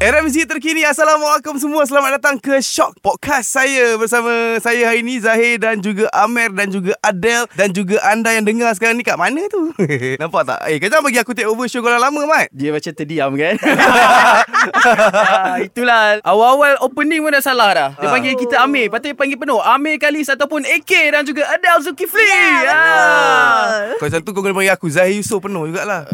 Era muzik terkini Assalamualaikum semua. Selamat datang ke Shock Podcast. Saya Bersama saya hari ni Zahir dan juga Amer Dan juga Adele Dan juga anda yang dengar sekarang ni. Kat mana tu? Nampak tak? Eh jangan bagi aku take over show kau dah lama Mat. Dia macam terdiam kan? Ah, Itulah Awal-awal opening pun dah salah dah. Dia Ah. panggil kita Amir. Patut dia panggil penuh. Amir Kalis Ataupun AK Dan juga Adele Zulkifli. Ya, ah. Kau macam tu kau kena panggil aku Zahir Yusof penuh jugalah.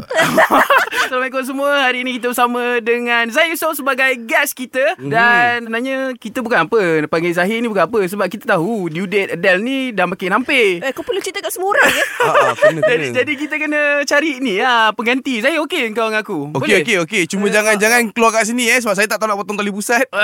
Assalamualaikum semua. Hari ini kita bersama dengan Zahir Yusof sebagai guest kita. Mhm. Dan sebenarnya kita bukan apa Panggil Zahir ni bukan apa. Sebab kita tahu Due date Adele ni dah makin hampir. Eh, kau perlu cerita kat semua orang ya? ha, ha, Kena jadi, kena. jadi kita kena cari ni lah Pengganti. Zahir okey kau dengan aku? Okey okey okey. Cuma jangan jangan keluar kat sini eh Sebab saya tak tahu nak potong tali pusat.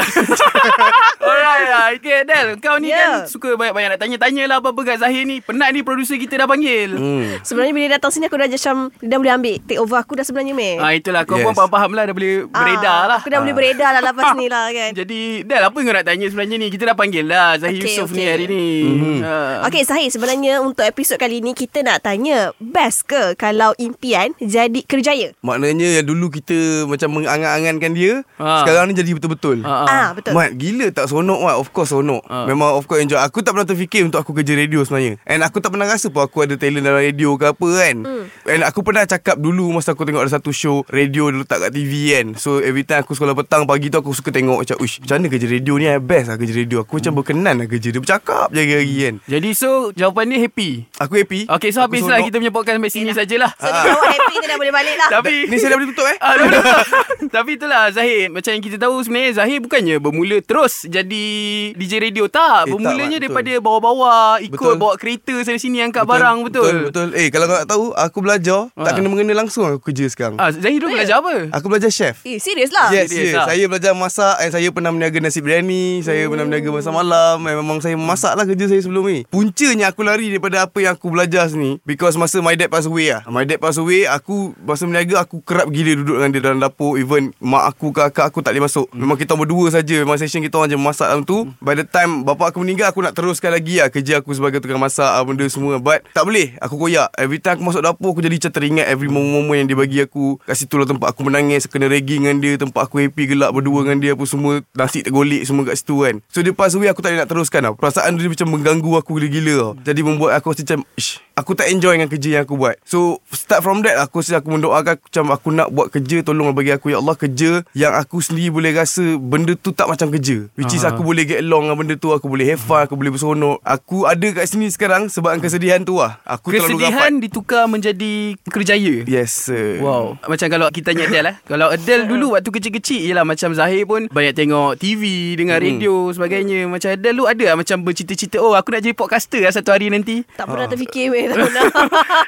Alright lah Okay Adele Kau ni Yeah. kan Suka banyak-banyak nak tanya-tanya lah Apa-apa kat Zahir ni. Penat ni producer kita dah panggil. Hmm. Sebenarnya bila datang sini Aku dah macam Dia dah boleh ambil Take over aku dah sebenarnya meh Ah itulah. Kau Yes. pun faham-faham lah. Dah boleh beredar Ah, lah. Aku dah boleh beredar lah Lepas ni lah kan Jadi Dal apa kau nak tanya sebenarnya ni? Kita dah panggil lah Zahir Okay, Yusof ni okay. hari ni. Mhm. Ah. Okay Zahir sebenarnya Untuk episod kali ni Kita nak tanya Best ke Kalau impian Jadi kerjaya Maknanya yang dulu kita Macam mengangan-angankan dia Ha. Sekarang ni jadi betul-betul Ah, ah. Ah, betul Mat gila tak seronok Mat Of course seronok Ah. Memang of course enjoy Aku tak pernah terfikir Untuk aku kerja radio sebenarnya And aku tak pernah rasa pun Aku ada talent dalam radio ke apa kan Hmm. And aku pernah cakap dulu Masa aku tengok ada satu show Radio dia letak kat TV kan So every time aku sekolah petang Pagi tu aku suka tengok Macam Uish macam mana kerja radio ni? Best lah kerja radio. Aku macam berkenan lah kerja Dia. Bercakap je hari-hari kan. Jadi so jawapan dia happy. Aku happy. Okay so Aku habislah seronok. kita punya podcast sampai sini sajalah. So dia jawab happy Dia dah boleh balik lah. Tapi Ni saya dah boleh tutup eh? Ah, dah betul. Tapi itulah Zahir Macam yang kita tahu sebenarnya Zahir bukannya bermula terus jadi DJ radio. Tak Eh, Bermulanya daripada bawah-bawah Ikut Betul. bawa kereta sana sini Angkat barang betul? Betul betul. Eh kalau kau tak tahu Aku belajar Tak Ha. kena mengena langsung Aku kerja sekarang. Ah, Zahir dulu belajar apa? Aku belajar chef. Eh serius lah. Yes, serious yes. lah. Saya belajar masak and saya pernah meniaga nasi biryani, saya pernah meniaga masak malam. And memang saya memasak lah kerja saya sebelum ni. Puncanya aku lari daripada apa yang aku belajar sini because masa my dad pass away lah. My dad pass away, aku masa meniaga aku kerap gila duduk dengan dia dalam dapur. Even mak aku, kakak aku tak boleh masuk. Memang kita berdua saja. Memang session kita orang je masak dalam tu. By the time bapak aku meninggal, aku nak teruskan lagi lah kerja aku sebagai tukang masak benda semua. But tak boleh. Aku koyak. Every time aku masuk dapur, aku jadi macam teringat every moment-moment yang dia bagi aku. Kat situ lah tempat aku menangis, kena ragging dengan dia. Tempat aku happy gelak berdua dengan dia apa semua. Nasi tergolik semua kat situ kan. So dia pass away, aku tak nak teruskan lah. Perasaan dia macam mengganggu aku gila-gila tau. Jadi membuat aku macam, ish, aku tak enjoy dengan kerja yang aku buat. So start from that, aku rasa aku mendoakan macam aku nak buat kerja, tolonglah bagi aku ya Allah kerja yang aku sendiri boleh rasa benda tu tak macam kerja. Which is Ah. aku boleh get along dengan benda tu, aku boleh have fun, aku boleh berseronok. Aku ada kat sini sekarang sebab kesedihan tu lah. Aku terlalu rapat. Kesedihan ditukar menjadi kerjaya Yes sir. Wow Macam kalau kita tanya Adele eh Kalau Adele dulu waktu kecil-kecil Yelah macam Zahir pun Banyak tengok TV Dengar Hmm. radio sebagainya Macam Adele lu ada lah Macam bercita-cita Oh aku nak jadi podcaster lah Satu hari nanti Tak pernah Ah. terfikir weh pernah.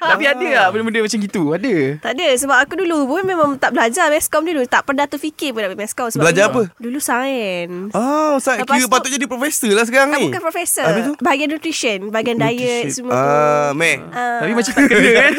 Tapi ada lah Benda-benda macam gitu Ada Tak ada Sebab aku dulu pun Memang tak belajar Meskom dulu Tak pernah terfikir pun nak ambil Meskom sebab Belajar dulu, apa? Dulu sains Oh, saya Lepas kira tu- patut jadi profesor lah sekarang Ah, ni. bukan profesor? Bahagian nutrition Bahagian diet. Semua tu Ah, meh. Ah. Tapi macam tak kena kan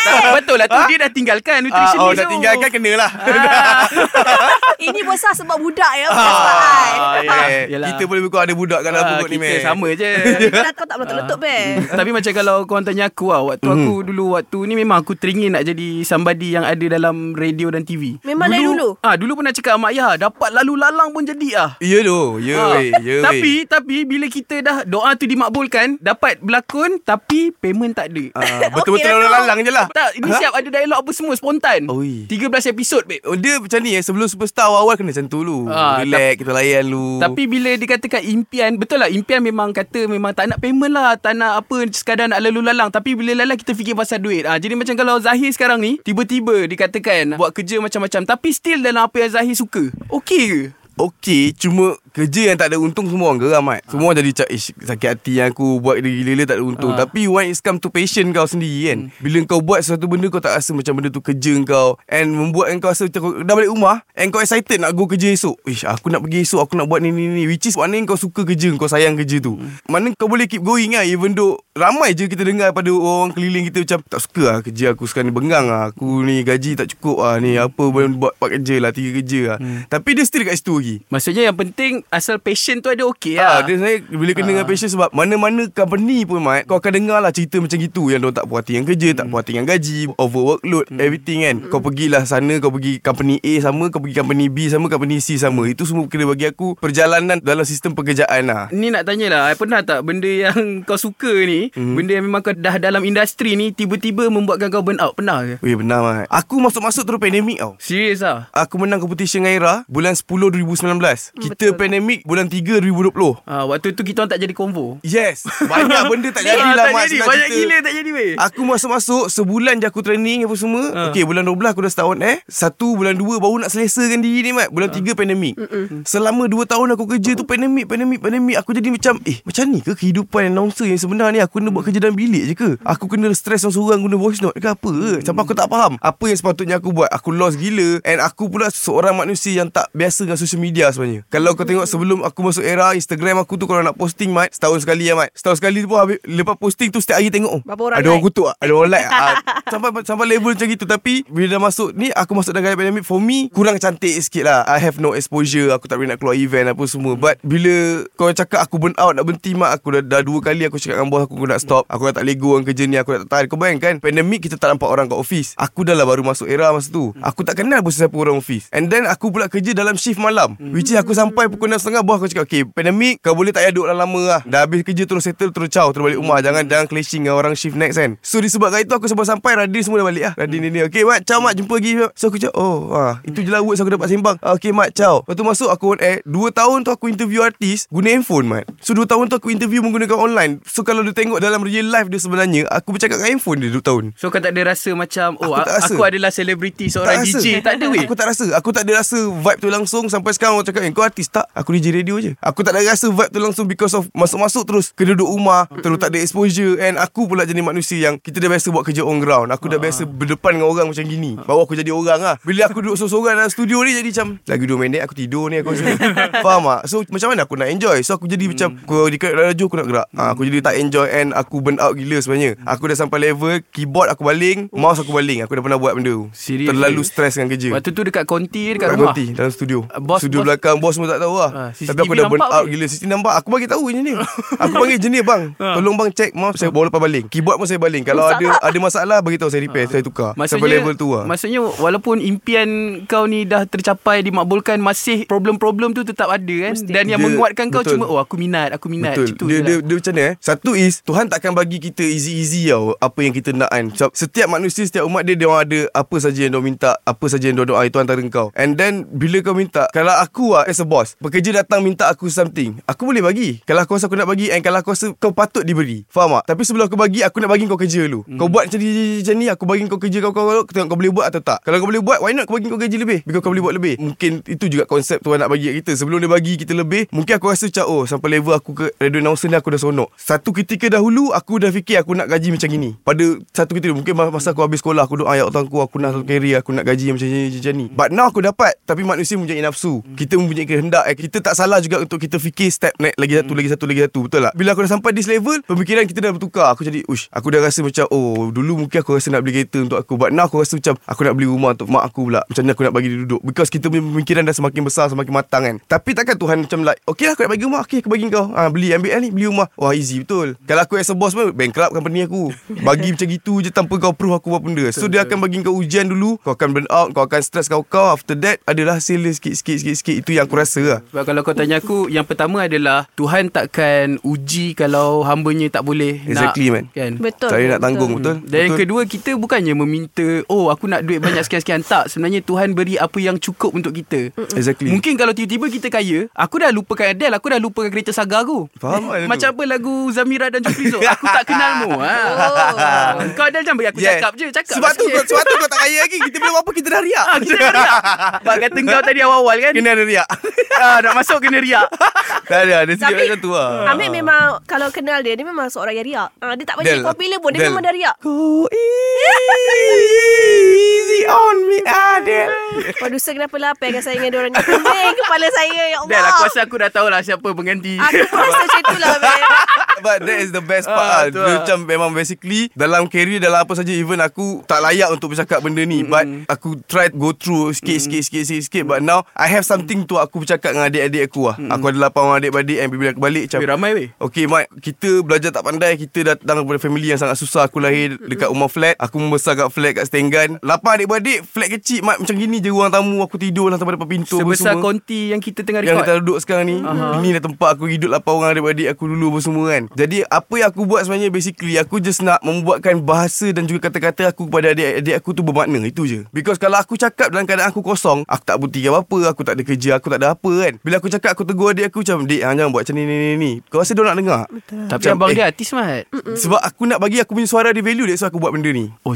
Tak, Betul lah tu Dia dah tinggalkan Ah, Nutrition oh, dah tu. tinggalkan kena lah. Ini besar sebab budak ya Bukan sebab I Ah, yeah. Yelah. Kita boleh buka ada budak dalam Ah, perut ni, meh. Kita sama je Kita kau tak terletup be Tapi macam kalau korang tanya aku lah Waktu Mhm. aku dulu Waktu ni memang aku teringin nak jadi Somebody yang ada dalam radio dan TV Memang dari dulu? Ah Dulu pernah cakap sama ayah Dapat lalu lalang pun jadi ah Ya tu. Ya, Ah, weh. Ya, tapi tapi bila kita dah doa tu dimakbulkan dapat berlakon tapi payment tak ada. Ah, betul-betul lah, lalu lalang je lah. Tak ini siap ada dialog apa semua spontan. Oi. 13 episod babe. Oh, dia macam ni eh. Sebelum superstar awal-awal kena macam tu dulu. Ah, Relax, kita layan dulu. Tapi bila dikatakan impian Betul lah impian memang kata Memang tak nak payment lah Tak nak apa Sekadar nak lalu lalang Tapi bila lalang kita fikir pasal duit. Ah, Jadi macam kalau Zahir sekarang ni Tiba-tiba dikatakan Buat kerja macam-macam Tapi still dalam apa yang Zahir suka. Okey ke? Okey, cuma Kerja yang tak ada untung Semua orang geram Mat. Semua orang jadi cak Ish sakit hati yang aku Buat gila-gila tak ada untung. Ah. Tapi when it's come to passion kau sendiri kan? Bila kau buat sesuatu benda Kau tak rasa macam benda tu kerja kau And membuat kau rasa macam Dah balik rumah And kau excited nak go kerja esok. Ish aku nak pergi esok Aku nak buat ni ni ni. Which is maknanya kau suka kerja Kau sayang kerja tu. Mana kau boleh keep going lah Even though Ramai je kita dengar Pada orang keliling kita Macam tak suka lah kerja aku Sekarang ni bengang lah Aku ni gaji tak cukup lah Ni apa boleh buat empat kerja lah Tiga kerja lah Tapi dia still kat situ lagi Maksudnya yang penting Asal passion tu ada okey Ah, lah dia sebenarnya bila kena dengan passion sebab mana-mana company pun Mat, kau akan dengar lah cerita macam gitu yang dia tak puas hati dengan kerja, tak puas hati dengan gaji, overworkload, everything kan. Kau pergilah sana, kau pergi company A sama, kau pergi company B sama, company C sama. Itu semua kena bagi aku perjalanan dalam sistem pekerjaan lah. Ni nak tanyalah Pernah tak benda yang kau suka ni Hmm. Benda yang memang kau dah dalam industri ni Tiba-tiba membuatkan kau burn out Pernah ke? Weh benar Mat. Aku masuk-masuk terus pandemik tau. Serius lah Aku menang competition dengan Era bulan 10 2019. Kita Betul. pandemik bulan 3 2020. ha, Waktu tu kita orang tak jadi konvo Yes, banyak benda tak jadi Ah, lah tak jadi. senang Banyak cerita. gila tak jadi weh. Aku masuk-masuk Sebulan je aku training Apa semua. Ha. uh. Okay bulan 12 aku dah start on air Satu bulan 2 Baru nak selesakan diri ni Mat. Bulan 3 pandemik. Selama 2 tahun aku kerja tu Pandemik Pandemik Pandemik Aku jadi macam Eh macam ni ke kehidupan announcer Yang sebenar ni? Aku kena buat kerja dalam bilik je ke? Aku kena stress seorang Guna voice note ke apa? Ke Sampai aku tak faham Apa yang sepatutnya aku buat. Aku lost gila. And aku pula Seorang manusia yang tak biasa Dengan social media sebenarnya. Kalau kau tengok sebelum Aku masuk era Instagram aku tu Kalau nak posting Mat Setahun sekali ya Mat. Setahun sekali tu pun habis, Lepas posting tu Setiap hari tengok. Oh, orang Ada orang like? kutuk tak? Ada orang like. Ah, sampai sampai level macam gitu. Tapi bila dah masuk ni aku masuk dalam pandemik for me kurang cantik sikit lah. I have no exposure aku tak boleh nak keluar event apa semua. But bila kau cakap aku burn out nak berhenti mak aku dah, dah dua kali aku cakap dengan bos aku aku nak stop. Aku dah tak lego dengan kerja ni aku dah tak tahan. Kau bayangkan pandemik kita tak nampak orang kat office. Aku dah lah baru masuk era masa tu. Aku tak kenal pun sesiapa orang office. And then aku pula kerja dalam shift malam which is aku sampai pukul 6.30 bos aku cakap okay pandemik kau boleh tak payah duduk lama lah dah habis kerja terus settle terus caw terus balik rumah. Jangan jangan clashing dengan orang shift next kan? So disebabkan itu aku sampai-sampai Radin semua dah balik lah Radin ni ni okay mat caw mat jumpa lagi. So aku cakap oh ah, itu je lah words aku dapat sembang. Ah, okay mat caw. Lepas tu masuk aku on air 2 tahun tu aku interview artis guna handphone mat. So 2 tahun tu aku interview menggunakan online. So kalau dia tengok dalam real life dia sebenarnya aku bercakap dengan handphone dia 2 tahun. So kau tak ada rasa macam Oh Aku tak rasa. aku adalah selebriti Seorang rasa. DJ Tak ada weh. Aku tak rasa. Aku tak ada rasa vibe tu langsung Sampai sekarang orang cakap eh, Kau artis tak? Aku DJ radio je. Aku tak ada rasa vibe tu langsung Because of Masuk-masuk terus. Kena duduk rumah Terus tak ada exposure. And aku pula jadi manusia yang Kita dah biasa buat kerja on ground. Aku dah biasa berdepan dengan orang macam gini. Baru aku jadi orang lah. Bila aku duduk sorang-sorang dalam studio ni Jadi macam Lagi 2 minit aku tidur ni aku Faham tak? So macam mana aku nak enjoy? So aku jadi macam Aku dekat radio aku nak gerak. Ha, Aku jadi tak enjoy And aku burn out gila sebenarnya. Aku dah sampai level Keyboard aku baling Mouse aku baling. Aku dah pernah buat benda tu. Serius, Terlalu eh? stres dengan kerja. Waktu tu dekat konti Dekat Kat rumah? Konti dalam studio. Ah, bos- Studio bos- belakang Bos semua tak tahu lah. Ah, Tapi aku dah burn out ke? gila. CCTV nampak. Aku bagi tahu engineer Aku panggil engineer bang. Ah. Tolong bang check. Maaf saya bawa lepas baling Keyboard pun saya baling Kalau ada ada masalah Bagi tahu saya repair Saya tukar. Sampai level tu lah Maksudnya walaupun impian kau ni dah tercapai dimakbulkan masih problem-problem tu tetap ada kan? Mesti. dan yang Dia- menguatkan kau betul. cuma oh aku minat aku minat. Betul. Dia, je dia, lah. dia macam ni eh. Satu is Tuhan takkan bagi kita easy-easy tau Apa yang kita nak kan. Sebab Setiap manusia Setiap umat dia Dia orang ada Apa saja yang dia minta Apa saja yang dia doa Itu antara kau. And then Bila kau minta Kalau aku lah As a boss. Pekerja datang minta aku something. Aku boleh bagi. Kalau aku rasa aku nak bagi And kalau aku rasa Kau patut diberi. Faham tak? Tapi sebelum aku bagi Aku nak bagi kau kerja dulu. Hmm. Kau buat macam ni, macam ni Aku bagi kau kerja kau, kau, kau Tengok kau boleh buat atau tak. Kalau kau boleh buat Why not aku bagi kau gaji lebih? Because kau boleh buat lebih. Mungkin itu juga konsep Tuhan nak bagi kat kita. Sebelum dia bagi kita lebih Mungkin aku rasa macam Oh sampai level aku ke Radio announcer ni Aku dah sonok Satu ketika dahulu Aku dah fikir Aku nak gaji macam gini. Pada satu ketika Mungkin masa aku habis sekolah Aku doa ya Allah aku Aku nak satu career Aku nak gaji macam ni, macam ni But now aku dapat Tapi manusia mempunyai nafsu Kita mempunyai kehendak eh, Kita tak salah juga Untuk kita fikir step naik Lagi satu Lagi satu Lagi satu. Betul tak? Bila aku dah sampai this level Pemikiran kita dah bertukar. Aku jadi Ush Aku dah rasa macam Oh dulu mungkin aku rasa nak beli kereta untuk aku. But now aku rasa macam Aku nak beli rumah untuk mak aku pula. Macam mana aku nak bagi dia duduk? Because kita punya pemikiran dah semakin besar Semakin matang kan? Tapi takkan Tuhan macam like Okay lah aku nak bagi rumah. Okay aku bagi kau. Ha, Beli ambil lah ni Beli rumah. Wah easy betul. Kalau aku as a boss pun Bankrupt company aku. Bagi macam gitu je Tanpa kau proof aku buat benda. So dia akan bagi kau ujian dulu. Kau akan burn out Kau akan stress kau kau After that Adalah hasil dia sikit-sikit sikit-sikit Itu yang aku rasa lah Sebab kalau kau tanya aku Yang pertama adalah Tuhan takkan uji Kalau hambanya tak boleh Exactly, nak, man. kan? Betul. Tak boleh nak betul. tanggung betul Dan yang Betul. kedua Kita bukannya meminta Oh aku nak duit banyak sekian-sekian Tak sebenarnya Tuhan beri apa yang cukup untuk kita Exactly Mungkin kalau tiba-tiba kita kaya Aku dah lupakan Adele Aku dah lupakan kereta saga aku Faham tu. Macam apa lagu Zamira dan Jufri Zul Aku tak kenalmu ha. Oh. Kau Adele jangan bagi aku Yeah. cakap je Cakap Sebab tu sikit. Sebab tu kau tak kaya lagi Kita belum apa Kita dah riak Ah, kita dah riak. Sebab kata kau tadi awal-awal kan Kena ada riak. Ah, Nak masuk kena riak. Tak ada Ada sikit macam tu lah. Amir memang Kalau kenal dia Dia memang seorang yang riak. Uh, Dia tak macam Del, popular pun Dia Del. memang dah riak. Go easy on me Adel Producer kenapa lah Pegang saya dengan diorang ni? Pening kepala saya Ya Allah Del aku rasa aku dah tahu lah Siapa pengganti Aku pun rasa macam tu lah Amir. But that is the best part Ah, ah, Dia lah. macam memang basically Dalam career Dalam apa saja Even aku Tak layak untuk bercakap benda ni. But aku try go through Sikit sikit sikit sikit, sikit. But now I have something to Aku bercakap dengan adik-adik aku lah. Aku ada lapan orang adik-adik And bila aku balik macam ramai weh. Okay Mat Kita belajar tak pandai Kita datang daripada family yang sangat susah. Aku lahir dekat rumah flat Aku membesar kat flat kat Stenggan Lapan adik-beradik Flat kecil. Mat macam gini je ruang tamu Aku tidur lah tempat depan pintu Sebesar semua. konti yang kita tengah Yang record. kita duduk sekarang ni. Uh-huh. Ini dah tempat aku hidup Lapan orang adik-adik aku dulu apa semua kan. Jadi apa yang aku buat sebenarnya Basically Aku just nak membuatkan bahasa Dan juga kata-kata aku kepada adik-adik aku tu bermakna. Itu je. Because kalau aku cakap dalam keadaan aku kosong Aku tak bukti apa-apa Aku tak ada kerja Aku tak ada apa kan. Bila aku cakap Aku tegur adik aku macam Dik jangan buat macam ni ni ni ni. Kau rasa dia nak dengar? Tapi Macam, abang eh, dia artis Mat. Sebab aku nak bagi aku punya suara dia value That's why aku buat benda ni. Oh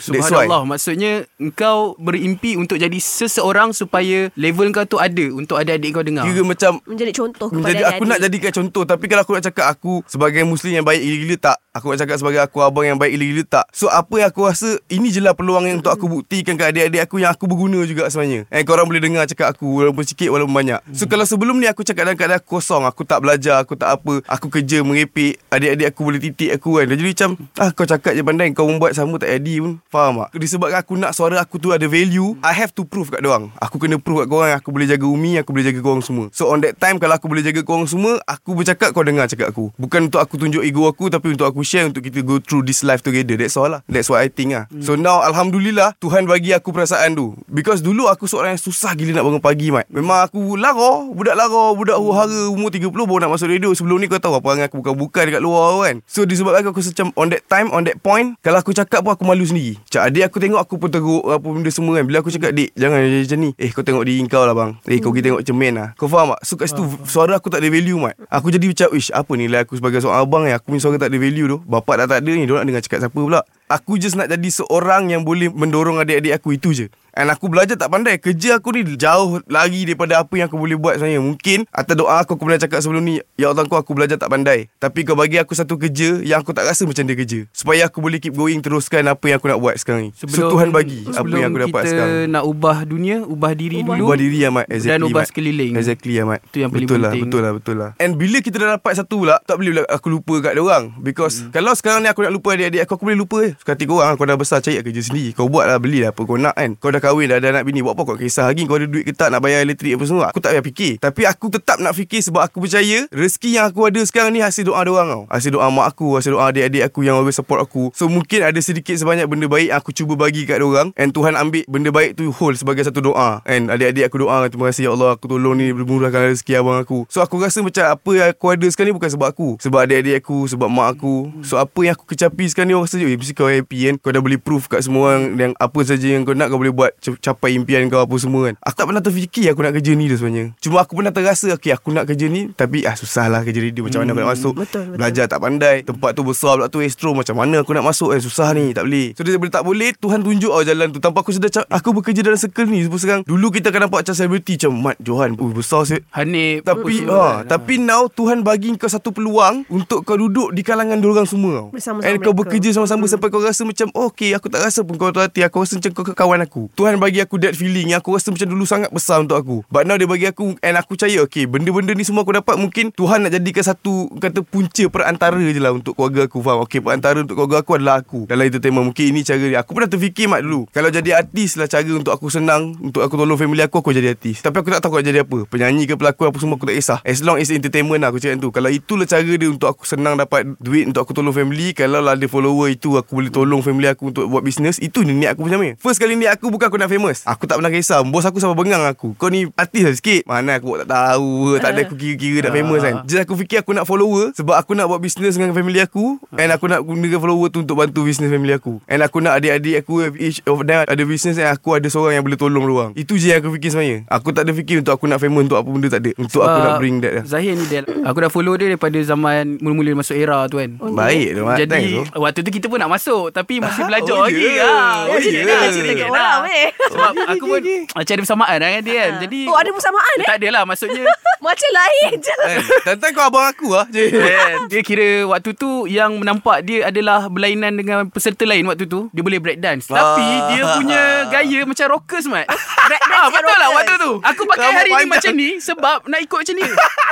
Subhanallah Maksudnya Engkau berimpi Untuk jadi seseorang Supaya level kau tu ada Untuk adik-adik kau dengar. Kira macam Menjadi contoh kepada Menjadi aku nak jadikan contoh Tapi kalau aku nak cakap Aku sebagai muslim yang baik gila-gila tak. Aku nak cakap sebagai aku abang yang baik gila-gila tak. So apa yang aku rasa Ini je lah peluang yang untuk aku buktikan ke adik-adik aku Yang aku berguna juga sebenarnya. And korang boleh dengar cakap aku Walaupun sikit walaupun banyak. So kalau sebelum ni aku cakap dalam keadaan kosong Aku tak belajar Aku tak apa Aku kerja merepek Adik-adik aku boleh titik aku kan. Jadi macam Ah kau cakap je pandai Kau membuat sama tak jadi pun Faham tak? Disebabkan aku nak suara aku tu ada value I have to prove kat dorang Aku kena prove kat korang Aku boleh jaga Umi Aku boleh jaga korang semua. So on that time Kalau aku boleh jaga korang semua Aku bercakap kau dengar cakap aku. Bukan untuk aku tunjuk ego aku Tapi untuk aku share Untuk kita go through this life together. That's all lah. That's what I think lah. So now Alhamdulillah Tuhan bagi aku perasaan tu. Because dulu aku seorang yang susah gila nak bangun pagi Mat. Memang aku lara Budak lara Budak huru-hara Umur 30 baru nak masuk radio. Sebelum ni kau tahu Apa perangai aku bukan-bukan dekat luar kan. So disebabkan aku macam On that time On that point Kalau aku cakap pun aku malu sendiri Macam adik aku tengok aku pun teruk Apa benda semua kan. Bila aku cakap Dik jangan jadi macam ni. Eh kau tengok diri kau lah bang. Eh kau pergi tengok cermin lah. Kau faham tak? So kat situ Suara aku tak ada value mat. Aku jadi macam Ish apa ni? Lah Aku sebagai seorang abang yang Aku punya suara tak ada value tu Bapak dah tak ada ni Diorang nak dengar cakap siapa pula Aku just nak jadi seorang yang boleh mendorong adik-adik aku itu je. And aku belajar tak pandai. Kerja aku ni jauh lagi daripada apa yang aku boleh buat sebenarnya. Mungkin atas doa aku, aku pernah cakap sebelum ni, Ya Allah kau aku belajar tak pandai. Tapi kau bagi aku satu kerja yang aku tak rasa macam dia kerja. Supaya aku boleh keep going teruskan apa yang aku nak buat sekarang ni. so Tuhan bagi apa sebelum yang aku dapat kita sekarang. nak ubah dunia Ubah diri Ubah dulu Ubah diri Ahmad exactly, Dan ubah Mat. sekeliling. Exactly Ahmad Itu yang paling betul penting. lah, Betul lah Betul lah And bila kita dah dapat satu pula Tak boleh aku lupa kat dia orang Because hmm. Kalau sekarang ni aku nak lupa adik-adik aku Aku boleh lupa je Sekati korang Kau dah besar cari kerja sendiri. Kau buat lah Beli lah apa kau nak kan? Kau dah kahwin dah ada anak bini Buat apa kau? Kisah lagi Kau ada duit ke tak Nak bayar elektrik apa semua. Aku tak payah fikir. Tapi aku tetap nak fikir Sebab aku percaya Rezeki yang aku ada sekarang ni Hasil doa orang tau. Hasil doa mak aku Hasil doa adik-adik aku Yang always support aku. So mungkin ada sedikit sebanyak Benda baik Aku cuba bagi kat orang. And Tuhan ambil Benda baik tu hold Sebagai satu doa. And adik-adik aku doa Terima kasih ya Allah Aku tolong ni Bermurahkan rezeki abang aku. So aku rasa macam Apa yang aku ada sekarang ni Bukan sebab aku Sebab adik-adik aku Sebab mak aku. So apa yang aku kecapi sekarang ni Orang rasa Eh mesti kau happy kan Kau dah boleh proof kat semua orang Yang apa saja yang kau nak Kau boleh buat Capai impian kau apa semua kan. Aku tak pernah terfikir Aku nak kerja ni dah sebenarnya. Cuma aku pernah terasa Okay aku nak kerja ni Tapi ah susah lah kerja radio Macam mana aku nak masuk. Betul, betul. Belajar tak pandai Tempat tu besar pula tu Astro Macam mana aku nak masuk eh Susah ni Tak boleh. So dia boleh tak boleh Tuhan tunjuk oh jalan tu. Tanpa aku sedar macam, Aku bekerja dalam circle ni Sebab sekarang. Dulu kita akan nampak macam celebrity Macam Mat Johan Oh besar saya Hanif tapi ha, tapi now Tuhan bagi kau satu peluang untuk kau duduk di kalangan diorang semua. Bersama-sama And kau bekerja sama-sama hmm. sampai kau rasa macam oh, okay aku tak rasa pun kau tu hati aku rasa macam kau kawan aku. Tuhan bagi aku that feeling yang aku rasa macam dulu sangat besar untuk aku. But now dia bagi aku and aku percaya okay benda-benda ni semua aku dapat mungkin Tuhan nak jadikan satu kata punca perantara je lah untuk keluarga aku faham. Okay perantara untuk keluarga aku adalah aku. Dalam entertainment mungkin ini cara dia. Aku pernah terfikir mat dulu. Kalau jadi artis lah cara untuk aku senang untuk aku tolong family aku aku jadi artis. Tapi aku tak tahu aku nak jadi apa. Penyanyi ke pelakon apa semua aku tak kisah. As long as entertainment lah aku cakap tu. Kalau itulah cara dia untuk aku senang dapat duit untuk aku tolong family. Kalau lah ada follower itu aku boleh tolong family aku untuk buat bisnes. Itu ni niat aku macam ni. First kali niat aku bukan aku nak famous. Aku tak pernah kisah. Bos aku sampai bengang aku. Kau ni artis lah sikit. Mana aku tak tahu. Tak ada aku kira-kira nak famous kan. Just aku fikir aku nak follower. Sebab aku nak buat bisnes dengan family aku. And aku nak gunakan follower tu untuk bantu bisnes family aku. And aku nak adik-adik aku each of them ada bisnes and aku ada seorang yang boleh tolong orang. Itu je yang aku fikir sebenarnya. Aku tak ada fikir untuk aku nak famous untuk apa benda tak ada. Untuk aku nak bring that lah. Zahir ni Del Aku dah follow dia Daripada zaman Mula-mula masuk era tu kan Baik tu Mat. Jadi. Waktu tu kita pun nak masuk masuk Tapi masih belajar Oh, lagi ya. ah. Oh, ya. dah, Cerita kat orang, weh. Sebab aku pun Macam ada persamaan lah kan dia kan Jadi Oh, ada persamaan, eh? Tak adalah maksudnya Macam lain je. Eh, Tentang kau abang aku lah kan, Dia kira waktu tu Yang menampak dia adalah Berlainan dengan peserta lain waktu tu Dia boleh break dance Tapi Ah. dia punya gaya Macam rockers mat Break dance Ah, betul lah waktu tu Aku pakai hari ni macam ni Sebab nak ikut macam ni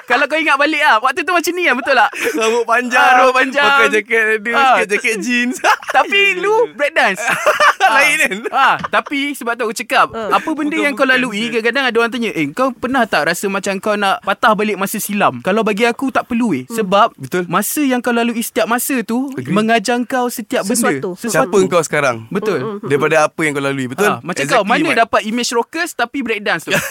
Kalau kau ingat balik ah, Waktu tu macam ni lah Betul tak Rambut panjang. Ah, rambut panjang. Pakai jaket ada Ah. jaket jeans. Tapi lu break dance Lain kan? Ah, tapi sebab tu aku cakap, Uh. apa benda Bukan- yang kau lalui kadang-kadang ada orang tanya, "Eh, kau pernah tak rasa macam kau nak patah balik masa silam?" Kalau bagi aku tak perlu eh, sebab Betul. masa yang kau lalui setiap masa tu Agree. mengajar kau setiap Sesuatu. benda. Siapa kau sekarang? Betul. Daripada apa yang kau lalui Betul Ah, macam kau mana Mat. dapat image rockers tapi break dance tu?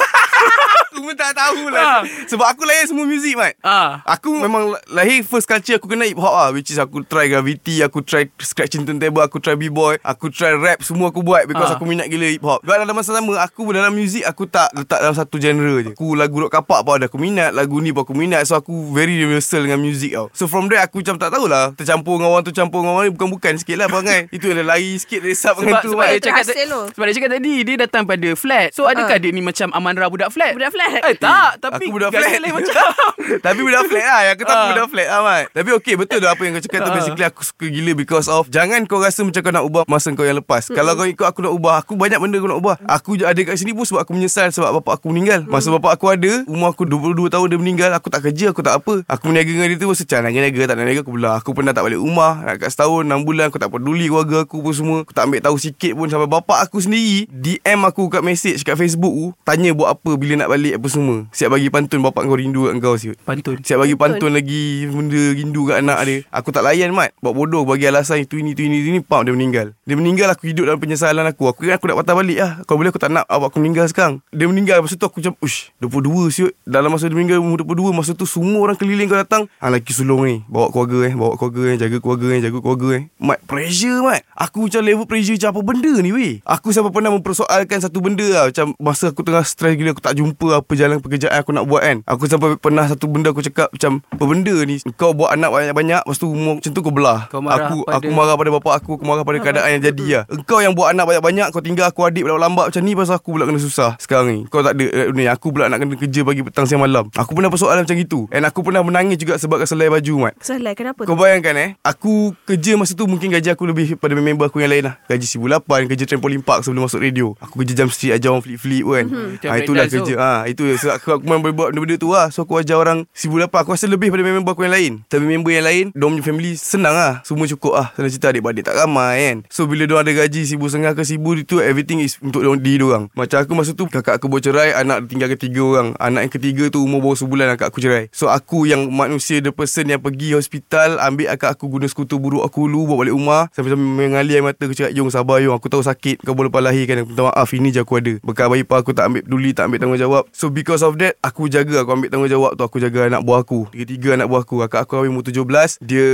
Aku pun tak tahu lah Ah. Sebab aku layan semua muzik Mat ah. Aku memang lahir first culture aku kena hip hop lah Which is aku try gravity Aku try scratching turntable Aku try b-boy Aku try rap Semua aku buat Because Ah. aku minat gila hip hop Sebab dalam masa sama Aku dalam muzik Aku tak letak dalam satu genre je Aku lagu rock kapak pun ada aku minat Lagu ni pun aku minat So aku very universal dengan muzik tau So from there aku macam tak tahulah Tercampur dengan orang tu Campur dengan orang ni Bukan-bukan sikit lah perangai Itu yang lari sikit Dari sub dengan Sebab, tu sebab Mat. dia cakap. Sebab dia cakap tadi Dia datang pada flat So adakah dia ni macam Amandra budak flat? Budak flat. Eh tak. Tapi Aku budak flat. lain macam Tapi budak flat lah. Yang aku tahu Ah. budak flat lah Mat. Tapi okay betul dah Apa yang kau cakap tu. Ah. Basically aku suka gila Because of Jangan kau rasa macam kau nak ubah Masa kau yang lepas. Kalau kau ikut aku nak ubah Aku banyak benda aku nak ubah. Aku ada kat sini pun Sebab aku menyesal Sebab bapak aku meninggal. Masa bapak aku ada Umur aku 22 tahun dia meninggal Aku tak kerja Aku tak apa. Aku berniaga dengan dia tu Macam niaga-niaga Tak nak niaga aku belah. Aku pernah tak balik rumah Nak kat setahun 6 bulan Aku tak peduli keluarga aku pun semua. Aku tak ambil tahu sikit pun Sampai bapak aku sendiri DM aku kat message Kat Facebook tu Tanya buat apa Bila nak balik apa semua. Siap bagi pantun Bapak kau rindu kat kau siut. Pantun. Siap bagi Pantun. pantun lagi Benda rindu kat anak dia. Aku tak layan mat. Buat bodoh Bagi alasan itu ini itu ini itu ini. Pam dia meninggal. Dia meninggal aku hidup dalam penyesalan aku. Aku ingat aku nak patah balik lah. Kalau boleh aku tak nak Awak aku meninggal sekarang. Dia meninggal Masa tu aku macam Ush 22 siut. Dalam masa dia meninggal Umur 22 Masa tu semua orang keliling kau datang. Ah lelaki sulung ni. Bawa keluarga eh. Bawa keluarga eh. Jaga keluarga eh. Jaga keluarga eh. Mat pressure mat. Aku macam level pressure Macam apa benda ni weh? Aku sampai pernah mempersoalkan Satu benda lah. Macam masa aku tengah stress gila Aku tak jumpa apa jalan pekerjaan aku nak buat kan. Aku sampai pernah satu benda aku cakap Macam apa benda ni? Kau buat anak banyak-banyak Lepas tu umur macam tu kau belah. Kau marah Aku pada- aku marah pada bapak aku Aku marah pada keadaan yang jadi lah. Engkau yang buat anak banyak-banyak Kau tinggal aku adik lambat macam ni Pasal aku pula kena susah Sekarang ni. Kau tak ada eh, ni Aku pula nak kena kerja pagi petang siang malam. Aku pernah persoalan macam gitu. And aku pernah menangis juga Sebab keselai baju mat. Salah kenapa kau tu? bayangkan eh Aku kerja masa tu Mungkin gaji aku lebih Pada member aku yang lain lah. Gaji 1008 Kerja trampolin park Sebelum masuk radio. Aku kerja jam street Ajar orang flip-flip kan. Macam ha, Itulah kerja. ha, Itu so, aku, aku memang boleh buat benda-benda tu lah. So aku ajar orang 1008 Aku rasa lebih pada member aku yang lain. Tapi member yang lain Diorang punya family Senang lah. Semua cukup lah. Senang cerita adik-adik tak ramai kan. So bila diorang ada gaji RM1,500 ke RM1,000 Itu everything is Untuk diorang, diri diorang Macam aku masa tu Kakak aku baru cerai Anak tinggal ketiga orang. Anak yang ketiga tu Umur baru sebulan Kakak aku cerai. So aku yang manusia The person yang pergi hospital Ambil akak aku Guna skuter buruk aku dulu Bawa balik rumah. Sampai-sampai mengalir air mata Aku cakap sabar Jom. Aku tahu sakit. Kau boleh lepas Aku minta maaf Ini je aku ada. Bekal bayi pa aku tak ambil peduli Tak ambil tanggungjawab So because of that Aku jaga Aku ambil tanggungjawab tu. Aku jaga anak buah aku. Tiga-tiga anak buah aku. Akak aku kahwin umur 17 Dia